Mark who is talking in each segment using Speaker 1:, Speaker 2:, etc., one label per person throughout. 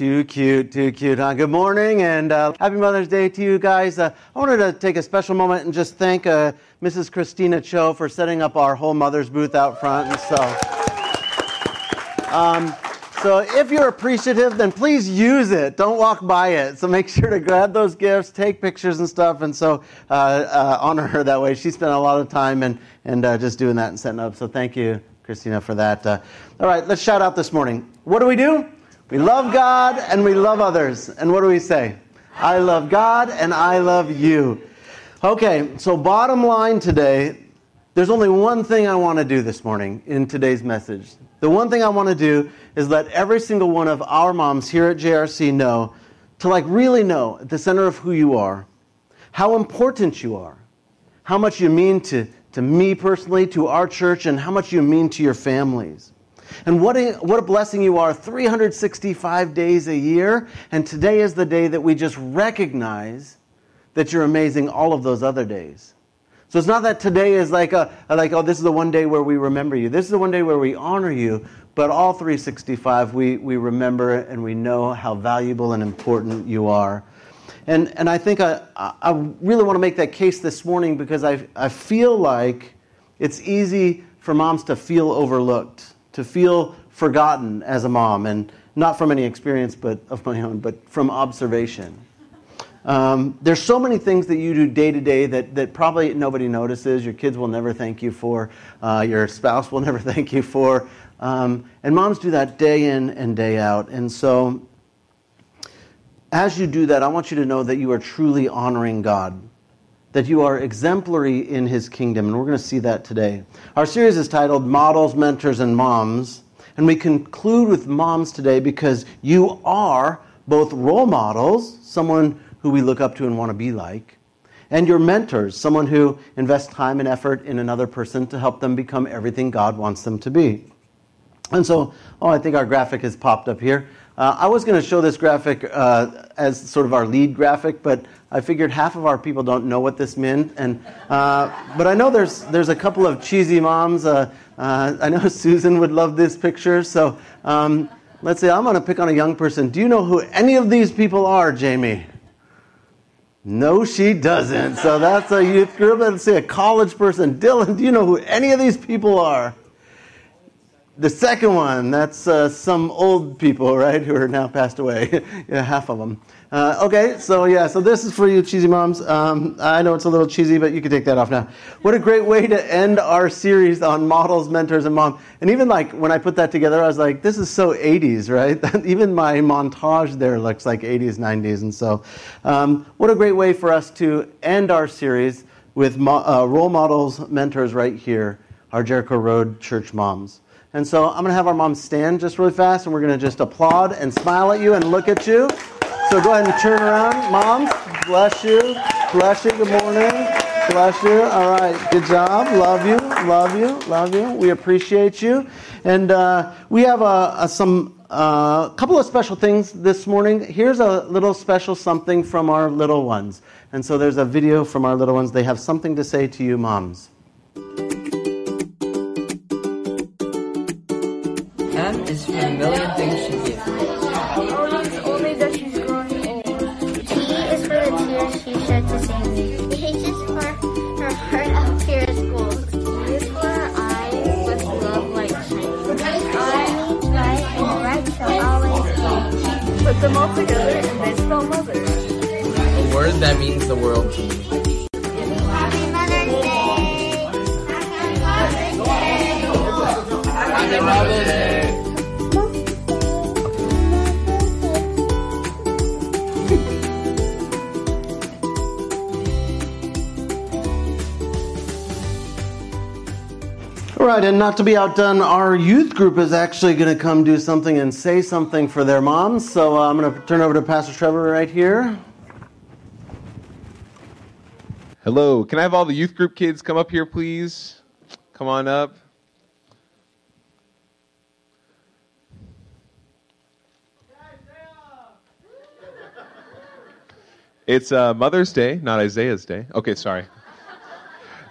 Speaker 1: Too cute, too cute, huh? Good morning and uh, happy Mother's Day to you guys. Uh, I wanted to take a special moment and just thank uh, Mrs. Christina Cho for setting up our whole mother's booth out front. And so, um, so if you're appreciative, then please use it. Don't walk by it. So make sure to grab those gifts, take pictures and stuff, and so uh, uh, honor her that way. She spent a lot of time and and uh, just doing that and setting up. So thank you, Christina, for that. all right, let's shout out this morning. What do we do? We love God and we love others. And what do we say? I love God and I love you. Okay, so bottom line today, there's only one thing I want to do this morning in today's message. The one thing I want to do is let every single one of our moms here at JRC know to like really know at the center of who you are, how important you are, how much you mean to, to me personally, to our church, and how much you mean to your families. And what a, what a blessing you are 365 days a year. And today is the day that we just recognize that you're amazing all of those other days. So it's not that today is like, a, like oh, this is the one day where we remember you. This is the one day where we honor you. But all 365, we, we remember and we know how valuable and important you are. And, and I think I, I really want to make that case this morning because I, I feel like it's easy for moms to feel overlooked to feel forgotten as a mom, and not from any experience but of my own, but from observation. Um, there's so many things that you do day to day that, that probably nobody notices. Your kids will never thank you for. Uh, your spouse will never thank you for. Um, and moms do that day in and day out. And so, as you do that, I want you to know that you are truly honoring God that you are exemplary in his kingdom. And we're going to see that today. Our series is titled Models, Mentors, and Moms. And we conclude with moms today because you are both role models, someone who we look up to and want to be like, and your mentors, someone who invests time and effort in another person to help them become everything God wants them to be. And so, oh, I think our graphic has popped up here. Uh, I was going to show this graphic uh, as sort of our lead graphic, but I figured half of our people don't know what this meant. And, uh, but I know there's, there's a couple of cheesy moms. I know Susan would love this picture. So um, let's say I'm going to pick on a young person. Do you know who any of these people are, Jamie? No, she doesn't. So that's a youth group. Let's say a college person. Dylan, do you know who any of these people are? The second one, that's uh, some old people, right, who are now passed away. yeah, half of them. Uh, okay, so yeah, so this is for you, cheesy moms. Um, I know it's a little cheesy, but you can take that off now. What a great way to end our series on models, mentors, and mom. And even like when I put that together, I was like, this is so 80s, right? even my montage there looks like 80s, 90s. And so, um, what a great way for us to end our series with mo- uh, role models, mentors right here, our Jericho Road church moms. And so I'm going to have our moms stand just really fast, and we're going to just applaud and smile at you and look at you. So go ahead and turn around. Moms, bless you. Bless you. Good morning. Bless you. All right. Good job. Love you. Love you. Love you. We appreciate you. And uh, we have a, a some a uh, couple of special things this morning. Here's a little special something from our little ones. And so there's a video from our little ones. They have something to say to you, moms.
Speaker 2: Is for a million things she.
Speaker 3: Only it's only that she's growing old. E is for the tears she shed to save me. H is for her heart out here at school.
Speaker 4: E is for her eyes with love like shining.
Speaker 3: I right and right shall always be.
Speaker 4: Put them all together and they spell mother.
Speaker 2: A word that means the world to me.
Speaker 3: Happy Mother's Day!
Speaker 1: Right, and not to be outdone, our youth group is actually going to come do something and say something for their moms. So uh, I'm going to turn over to Pastor Trevor right here.
Speaker 5: Hello, can I have all the youth group kids come up here, please? Come on up. It's uh, Mother's Day, not Isaiah's Day. Okay, sorry.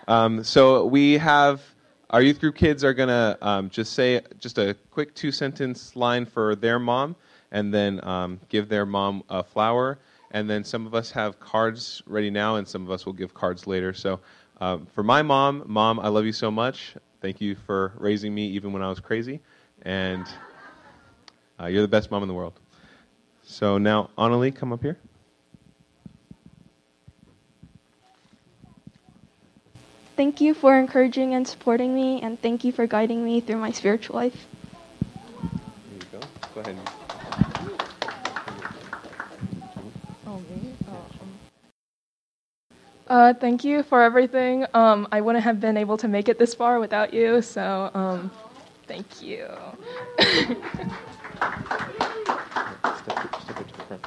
Speaker 5: Um, so we have our youth group kids are going to um, just say just a quick two sentence line for their mom, and then um, give their mom a flower. And then some of us have cards ready now, and some of us will give cards later. So um, for my mom, mom, I love you so much. Thank you for raising me even when I was crazy, and uh, you're the best mom in the world. So now, Annalie, come up here.
Speaker 6: Thank you for encouraging and supporting me, and thank you for guiding me through my spiritual life.
Speaker 5: Here you go. Go ahead.
Speaker 7: Uh, thank you for everything. Um, I wouldn't have been able to make it this far without you, so um, thank you.
Speaker 5: Step, step it to the front.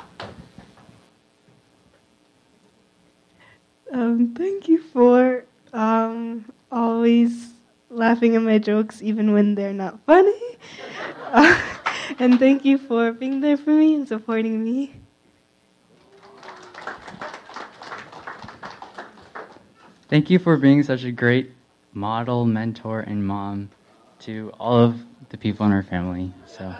Speaker 8: Um, thank you for um, always laughing at my jokes even when they're not funny. Uh, and thank you for being there for me and supporting me.
Speaker 9: Thank you for being such a great model, mentor, and mom to all of the people in our family. So.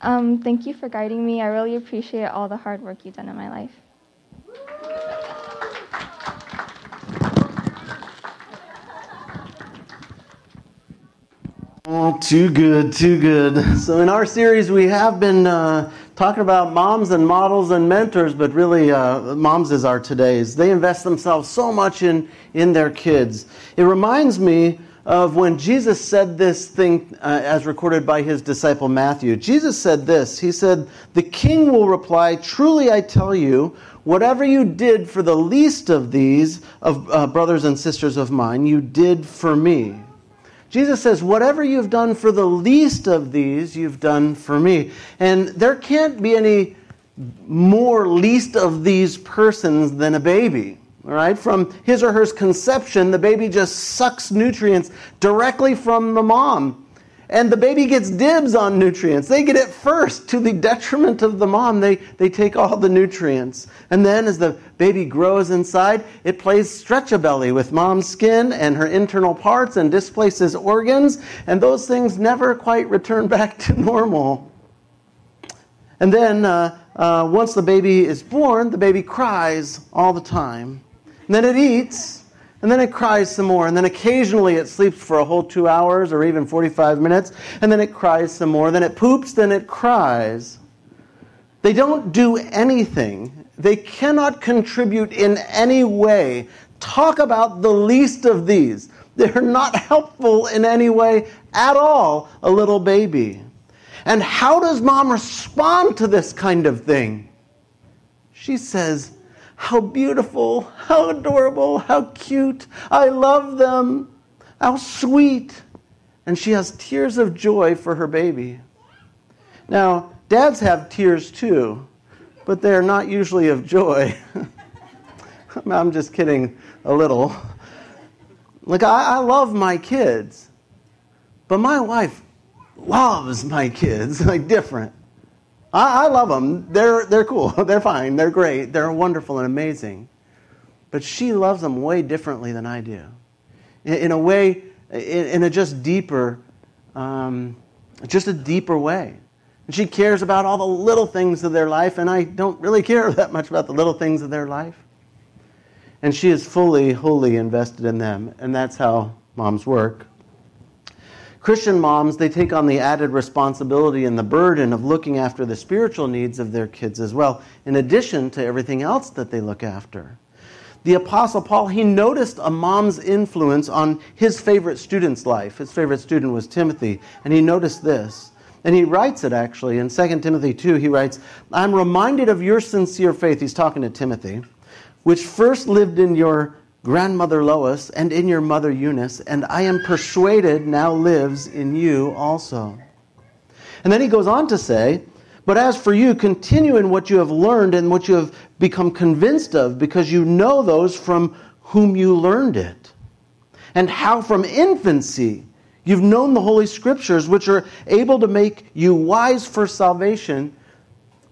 Speaker 4: Um, thank you for guiding me. I really appreciate all the hard work you've done in my life.
Speaker 1: Oh, too good, too good. So, in our series, we have been uh, talking about moms and models and mentors, but really, uh, moms is our today's. They invest themselves so much in, in their kids. It reminds me of when Jesus said this thing uh, as recorded by his disciple Matthew. Jesus said this He said, The king will reply, Truly I tell you, whatever you did for the least of these, of uh, brothers and sisters of mine, you did for me. Jesus says, Whatever you've done for the least of these, you've done for me. And there can't be any more least of these persons than a baby. All right? From his or her conception, the baby just sucks nutrients directly from the mom. And the baby gets dibs on nutrients. They get it first to the detriment of the mom. They, they take all the nutrients. And then as the baby grows inside, it plays stretch a belly with mom's skin and her internal parts and displaces organs. And those things never quite return back to normal. And then uh, uh, once the baby is born, the baby cries all the time. And then it eats, and then it cries some more, and then occasionally it sleeps for a whole two hours or even 45 minutes, and then it cries some more. Then it poops, then it cries. They don't do anything, they cannot contribute in any way. Talk about the least of these. They're not helpful in any way at all, a little baby. And how does mom respond to this kind of thing? She says, how beautiful, how adorable, how cute. I love them. How sweet. And she has tears of joy for her baby. Now, dads have tears too, but they're not usually of joy. I'm just kidding a little. Like, I, I love my kids, but my wife loves my kids, like different. I, I love them. They're, they're cool. They're fine. They're great. They're wonderful and amazing. But she loves them way differently than I do. In, in a way, in, in, a just deeper, um, just a deeper way. And she cares about all the little things of their life, and I don't really care that much about the little things of their life. And she is fully, wholly invested in them, and that's how moms work. Christian moms, they take on the added responsibility and the burden of looking after the spiritual needs of their kids as well, in addition to everything else that they look after. The Apostle Paul, he noticed a mom's influence on his favorite student's life. His favorite student was Timothy, and he noticed this. And he writes it actually in 2 Timothy 2. He writes, I'm reminded of your sincere faith. He's talking to Timothy, which first lived in your grandmother Lois and in your mother Eunice, and I am persuaded now lives in you also. And then he goes on to say, But as for you, continue in what you have learned and what you have become convinced of, because you know those from whom you learned it. And how from infancy you've known the Holy Scriptures, which are able to make you wise for salvation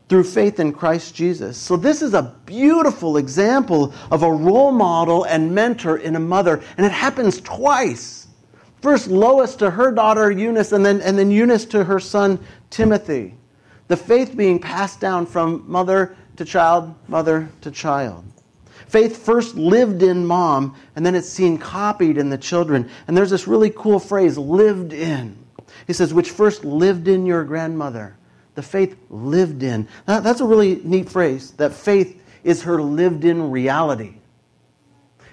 Speaker 1: through faith in Christ Jesus. So, this is a beautiful example of a role model and mentor in a mother, and it happens twice. First, Lois to her daughter Eunice, and then, and then Eunice to her son Timothy. The faith being passed down from mother to child, mother to child. Faith first lived in mom, and then it's seen copied in the children. And there's this really cool phrase, lived in. He says, which first lived in your grandmother the faith lived in. That's a really neat phrase, that faith is her lived in reality.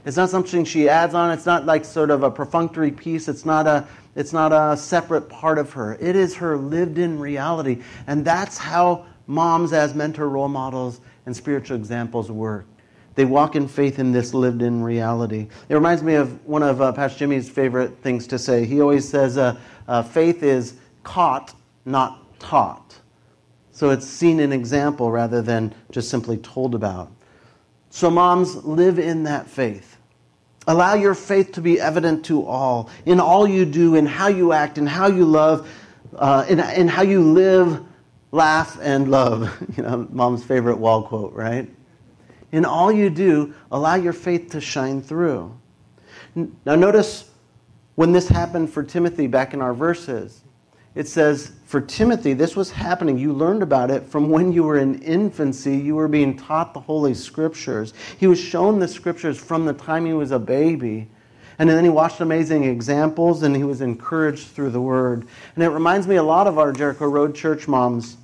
Speaker 1: It's not something she adds on. It's not like sort of a perfunctory piece. It's not a, it's not a separate part of her. It is her lived in reality. And that's how moms, as mentor role models and spiritual examples, work. They walk in faith in this lived in reality. It reminds me of one of uh, Pastor Jimmy's favorite things to say. He always says, uh, uh, faith is caught, not taught. So it's seen in example rather than just simply told about. So, moms, live in that faith. Allow your faith to be evident to all, in all you do, in how you act, in how you love, uh, in, in how you live, laugh, and love. You know, mom's favorite wall quote, right? In all you do, allow your faith to shine through. Now, notice when this happened for Timothy back in our verses it says, for Timothy, this was happening. You learned about it from when you were in infancy. You were being taught the Holy Scriptures. He was shown the Scriptures from the time he was a baby. And then he watched amazing examples and he was encouraged through the Word. And it reminds me a lot of our Jericho Road church moms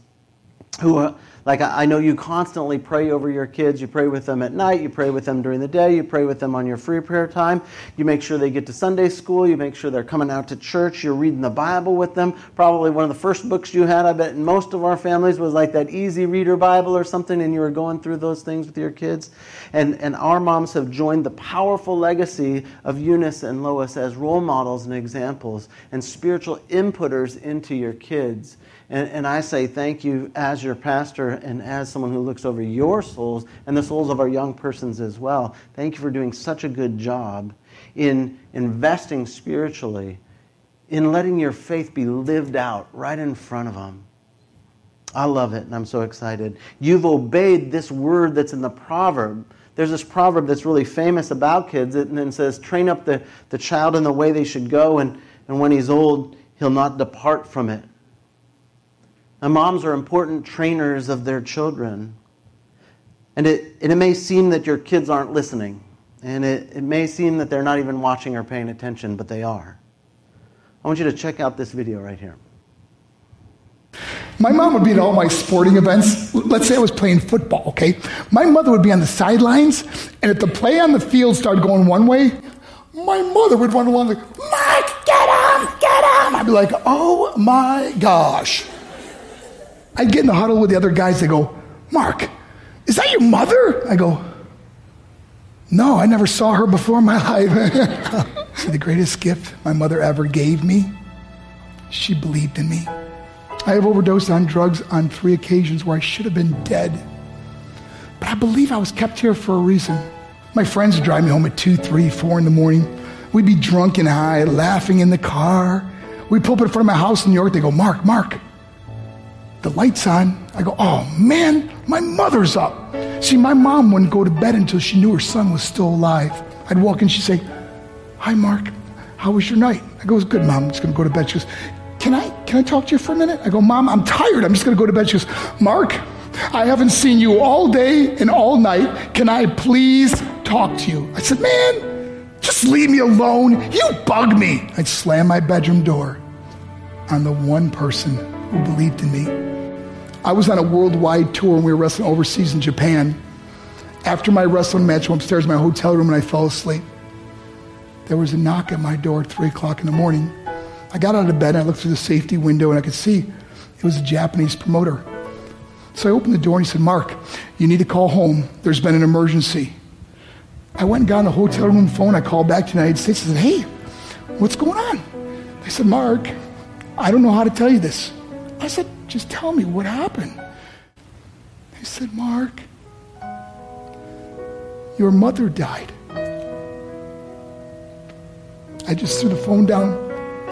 Speaker 1: who uh, like, I know you constantly pray over your kids. You pray with them at night. You pray with them during the day. You pray with them on your free prayer time. You make sure they get to Sunday school. You make sure they're coming out to church. You're reading the Bible with them. Probably one of the first books you had, I bet, in most of our families was like that easy reader Bible or something, and you were going through those things with your kids. And, and our moms have joined the powerful legacy of Eunice and Lois as role models and examples and spiritual inputters into your kids. And, and I say thank you as your pastor and as someone who looks over your souls and the souls of our young persons as well. Thank you for doing such a good job in investing spiritually, in letting your faith be lived out right in front of them. I love it, and I'm so excited. You've obeyed this word that's in the proverb. There's this proverb that's really famous about kids, and it says, Train up the, the child in the way they should go, and, and when he's old, he'll not depart from it. And moms are important trainers of their children. And it, and it may seem that your kids aren't listening. And it, it may seem that they're not even watching or paying attention, but they are. I want you to check out this video right here.
Speaker 10: My mom would be at all my sporting events. Let's say I was playing football, okay? My mother would be on the sidelines, and if the play on the field started going one way, my mother would run along like, Mike, get him, get him. I'd be like, oh my gosh. I'd get in the huddle with the other guys. They go, Mark, is that your mother? I go, no, I never saw her before in my life. the greatest gift my mother ever gave me, she believed in me. I have overdosed on drugs on three occasions where I should have been dead. But I believe I was kept here for a reason. My friends would drive me home at 2, 3, 4 in the morning. We'd be drunk and high, laughing in the car. We'd pull up in front of my house in New York. They go, Mark, Mark, the light's on. I go, oh man, my mother's up. See, my mom wouldn't go to bed until she knew her son was still alive. I'd walk in, she'd say, hi, Mark, how was your night? I go, it's good, mom. I'm just going to go to bed. She goes, can I, can I talk to you for a minute? I go, mom, I'm tired. I'm just going to go to bed. She goes, Mark, I haven't seen you all day and all night. Can I please talk to you? I said, man, just leave me alone. You bug me. I'd slam my bedroom door on the one person who believed in me. I was on a worldwide tour and we were wrestling overseas in Japan. After my wrestling match, I went upstairs in my hotel room and I fell asleep. There was a knock at my door at 3 o'clock in the morning. I got out of bed and I looked through the safety window and I could see it was a Japanese promoter. So I opened the door and he said, Mark, you need to call home. There's been an emergency. I went and got on the hotel room phone. I called back to the United States and said, Hey, what's going on? They said, Mark, I don't know how to tell you this. I said, just tell me what happened. He said, Mark, your mother died. I just threw the phone down.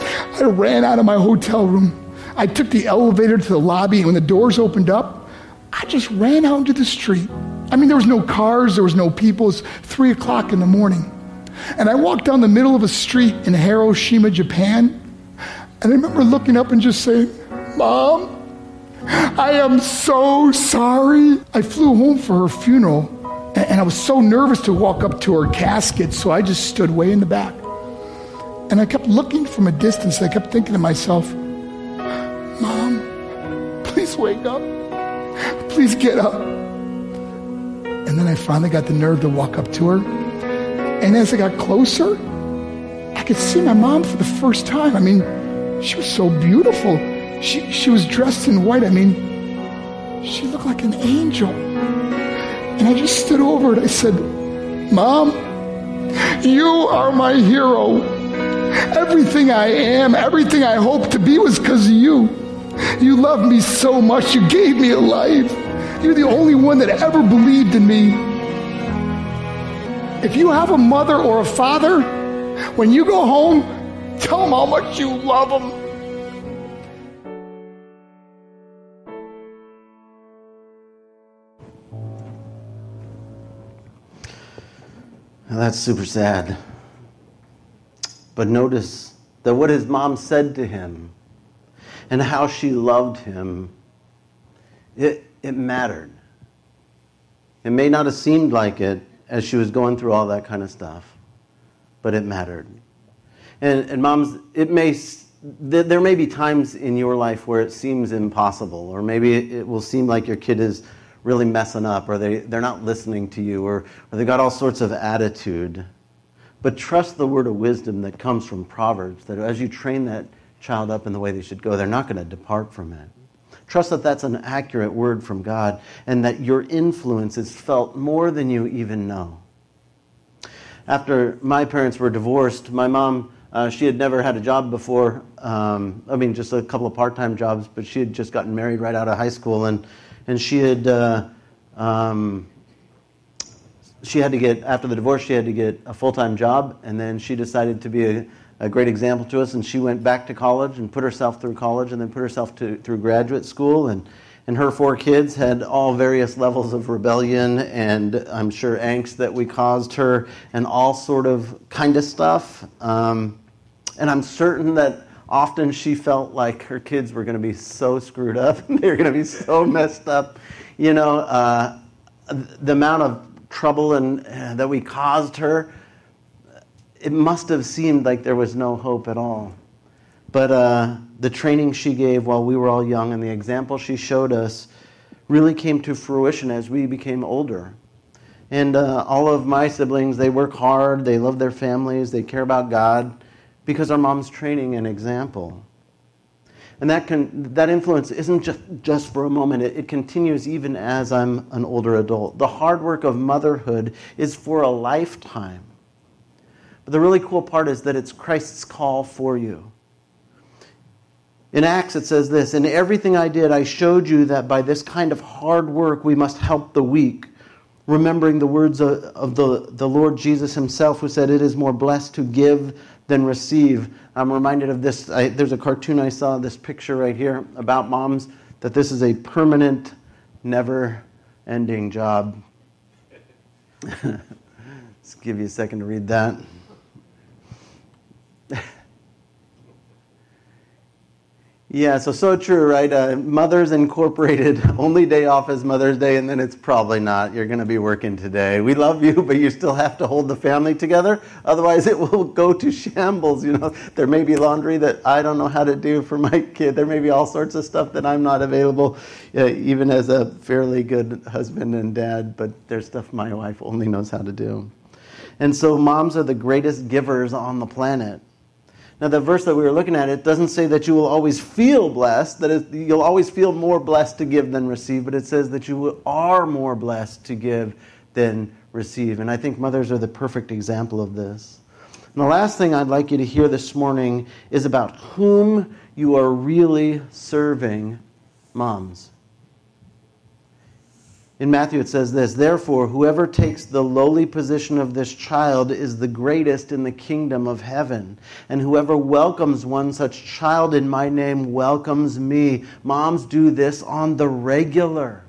Speaker 10: I ran out of my hotel room. I took the elevator to the lobby, and when the doors opened up, I just ran out into the street. I mean, there was no cars, there was no people. It's three o'clock in the morning. And I walked down the middle of a street in Hiroshima, Japan. And I remember looking up and just saying, Mom, I am so sorry. I flew home for her funeral, and I was so nervous to walk up to her casket, so I just stood way in the back. And I kept looking from a distance. I kept thinking to myself, Mom, please wake up. Please get up. And then I finally got the nerve to walk up to her. And as I got closer, I could see my mom for the first time. I mean, she was so beautiful. She, she was dressed in white. I mean, she looked like an angel. And I just stood over and I said, Mom, you are my hero. Everything I am, everything I hope to be was because of you. You loved me so much. You gave me a life. You're the only one that ever believed in me. If you have a mother or a father, when you go home, tell them how much you love them.
Speaker 1: That's super sad. But notice that what his mom said to him and how she loved him, it, it mattered. It may not have seemed like it as she was going through all that kind of stuff, but it mattered. And, and moms, it may, there may be times in your life where it seems impossible, or maybe it will seem like your kid is really messing up, or they, they're not listening to you, or, or they got all sorts of attitude. But trust the word of wisdom that comes from Proverbs, that as you train that child up in the way they should go, they're not going to depart from it. Trust that that's an accurate word from God and that your influence is felt more than you even know. After my parents were divorced, my mom, uh, she had never had a job before. Um, I mean, just a couple of part time jobs, but she had just gotten married right out of high school. And, and she had. Uh, um, she had to get after the divorce she had to get a full-time job and then she decided to be a, a great example to us and she went back to college and put herself through college and then put herself to, through graduate school and and her four kids had all various levels of rebellion and I'm sure angst that we caused her and all sort of kind of stuff. Um, and I'm certain that often she felt like her kids were going to be so screwed up, they were going to be so messed up. You know, uh, the amount of trouble and uh, that we caused her, it must have seemed like there was no hope at all. But uh, the training she gave while we were all young and the example she showed us really came to fruition as we became older. And uh, all of my siblings, they work hard, they love their families, they care about God because our mom's training and example. And that, can, that influence isn't just, just for a moment, it, it continues even as I'm an older adult. The hard work of motherhood is for a lifetime. But the really cool part is that it's Christ's call for you. In Acts, it says this In everything I did, I showed you that by this kind of hard work we must help the weak, remembering the words of, of the, the Lord Jesus himself, who said, It is more blessed to give than receive. I'm reminded of this. I, there's a cartoon I saw, this picture right here about moms, that this is a permanent, never ending job. Let's give you a second to read that. Yeah, so so true, right? Uh, Mothers Incorporated, only day off is Mother's Day, and then it's probably not. You're going to be working today. We love you, but you still have to hold the family together. Otherwise, it will go to shambles. You know, there may be laundry that I don't know how to do for my kid. There may be all sorts of stuff that I'm not available, uh, even as a fairly good husband and dad. But there's stuff my wife only knows how to do. And so, moms are the greatest givers on the planet. Now, the verse that we were looking at, it doesn't say that you will always feel blessed, that you'll always feel more blessed to give than receive, but it says that you are more blessed to give than receive. And I think mothers are the perfect example of this. And the last thing I'd like you to hear this morning is about whom you are really serving, moms. In Matthew, it says this Therefore, whoever takes the lowly position of this child is the greatest in the kingdom of heaven. And whoever welcomes one such child in my name welcomes me. Moms do this on the regular.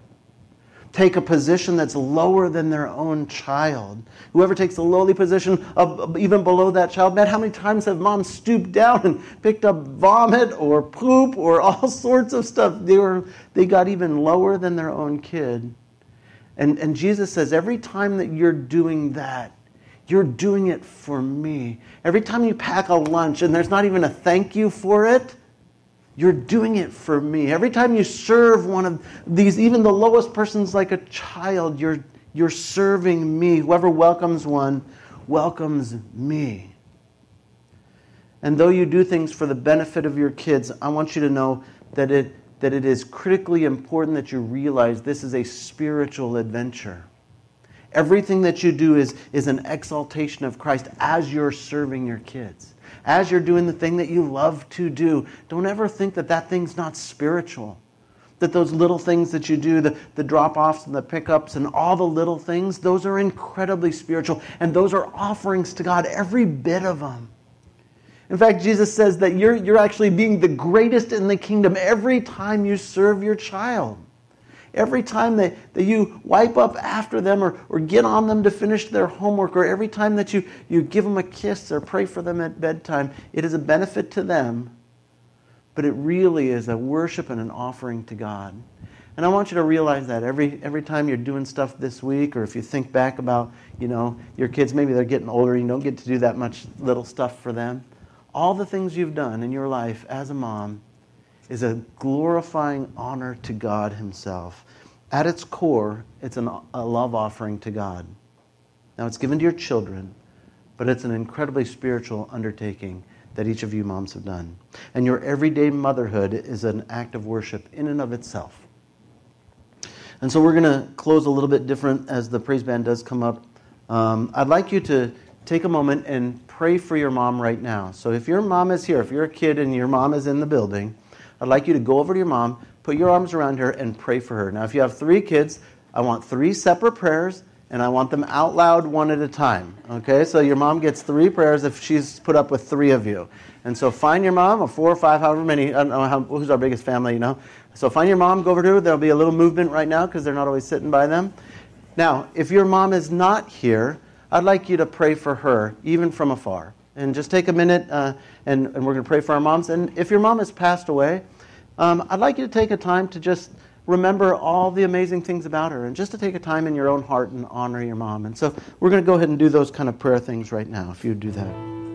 Speaker 1: take a position that's lower than their own child. Whoever takes the lowly position of even below that child, man, how many times have moms stooped down and picked up vomit or poop or all sorts of stuff? They were they got even lower than their own kid. And, and Jesus says, every time that you're doing that, you're doing it for me. Every time you pack a lunch and there's not even a thank you for it, you're doing it for me. Every time you serve one of these, even the lowest persons like a child, you're, you're serving me. Whoever welcomes one welcomes me. And though you do things for the benefit of your kids, I want you to know that it, that it is critically important that you realize this is a spiritual adventure. Everything that you do is, is an exaltation of Christ as you're serving your kids as you're doing the thing that you love to do, don't ever think that that thing's not spiritual. That those little things that you do, the, the drop offs and the pickups and all the little things, those are incredibly spiritual. And those are offerings to God, every bit of them. In fact, Jesus says that you're, you're actually being the greatest in the kingdom every time you serve your child. Every time that, that you wipe up after them or, or get on them to finish their homework, or every time that you, you give them a kiss or pray for them at bedtime, it is a benefit to them, but it really is a worship and an offering to God. And I want you to realize that every, every time you're doing stuff this week, or if you think back about, you know, your kids, maybe they're getting older, you don't get to do that much little stuff for them. All the things you've done in your life as a mom is a glorifying honor to God Himself. At its core, it's an, a love offering to God. Now, it's given to your children, but it's an incredibly spiritual undertaking that each of you moms have done. And your everyday motherhood is an act of worship in and of itself. And so we're going to close a little bit different as the praise band does come up. Um, I'd like you to take a moment and pray for your mom right now. So if your mom is here, if you're a kid and your mom is in the building, I'd like you to go over to your mom, put your arms around her, and pray for her. Now, if you have three kids, I want three separate prayers, and I want them out loud one at a time. Okay? So your mom gets three prayers if she's put up with three of you. And so find your mom, or four or five, however many, I don't know how, who's our biggest family, you know. So find your mom, go over to her. There'll be a little movement right now because they're not always sitting by them. Now, if your mom is not here, I'd like you to pray for her, even from afar and just take a minute uh, and, and we're going to pray for our moms. And if your mom has passed away, um, I'd like you to take a time to just remember all the amazing things about her and just to take a time in your own heart and honor your mom. And so we're going to go ahead and do those kind of prayer things right now, if you'd do that.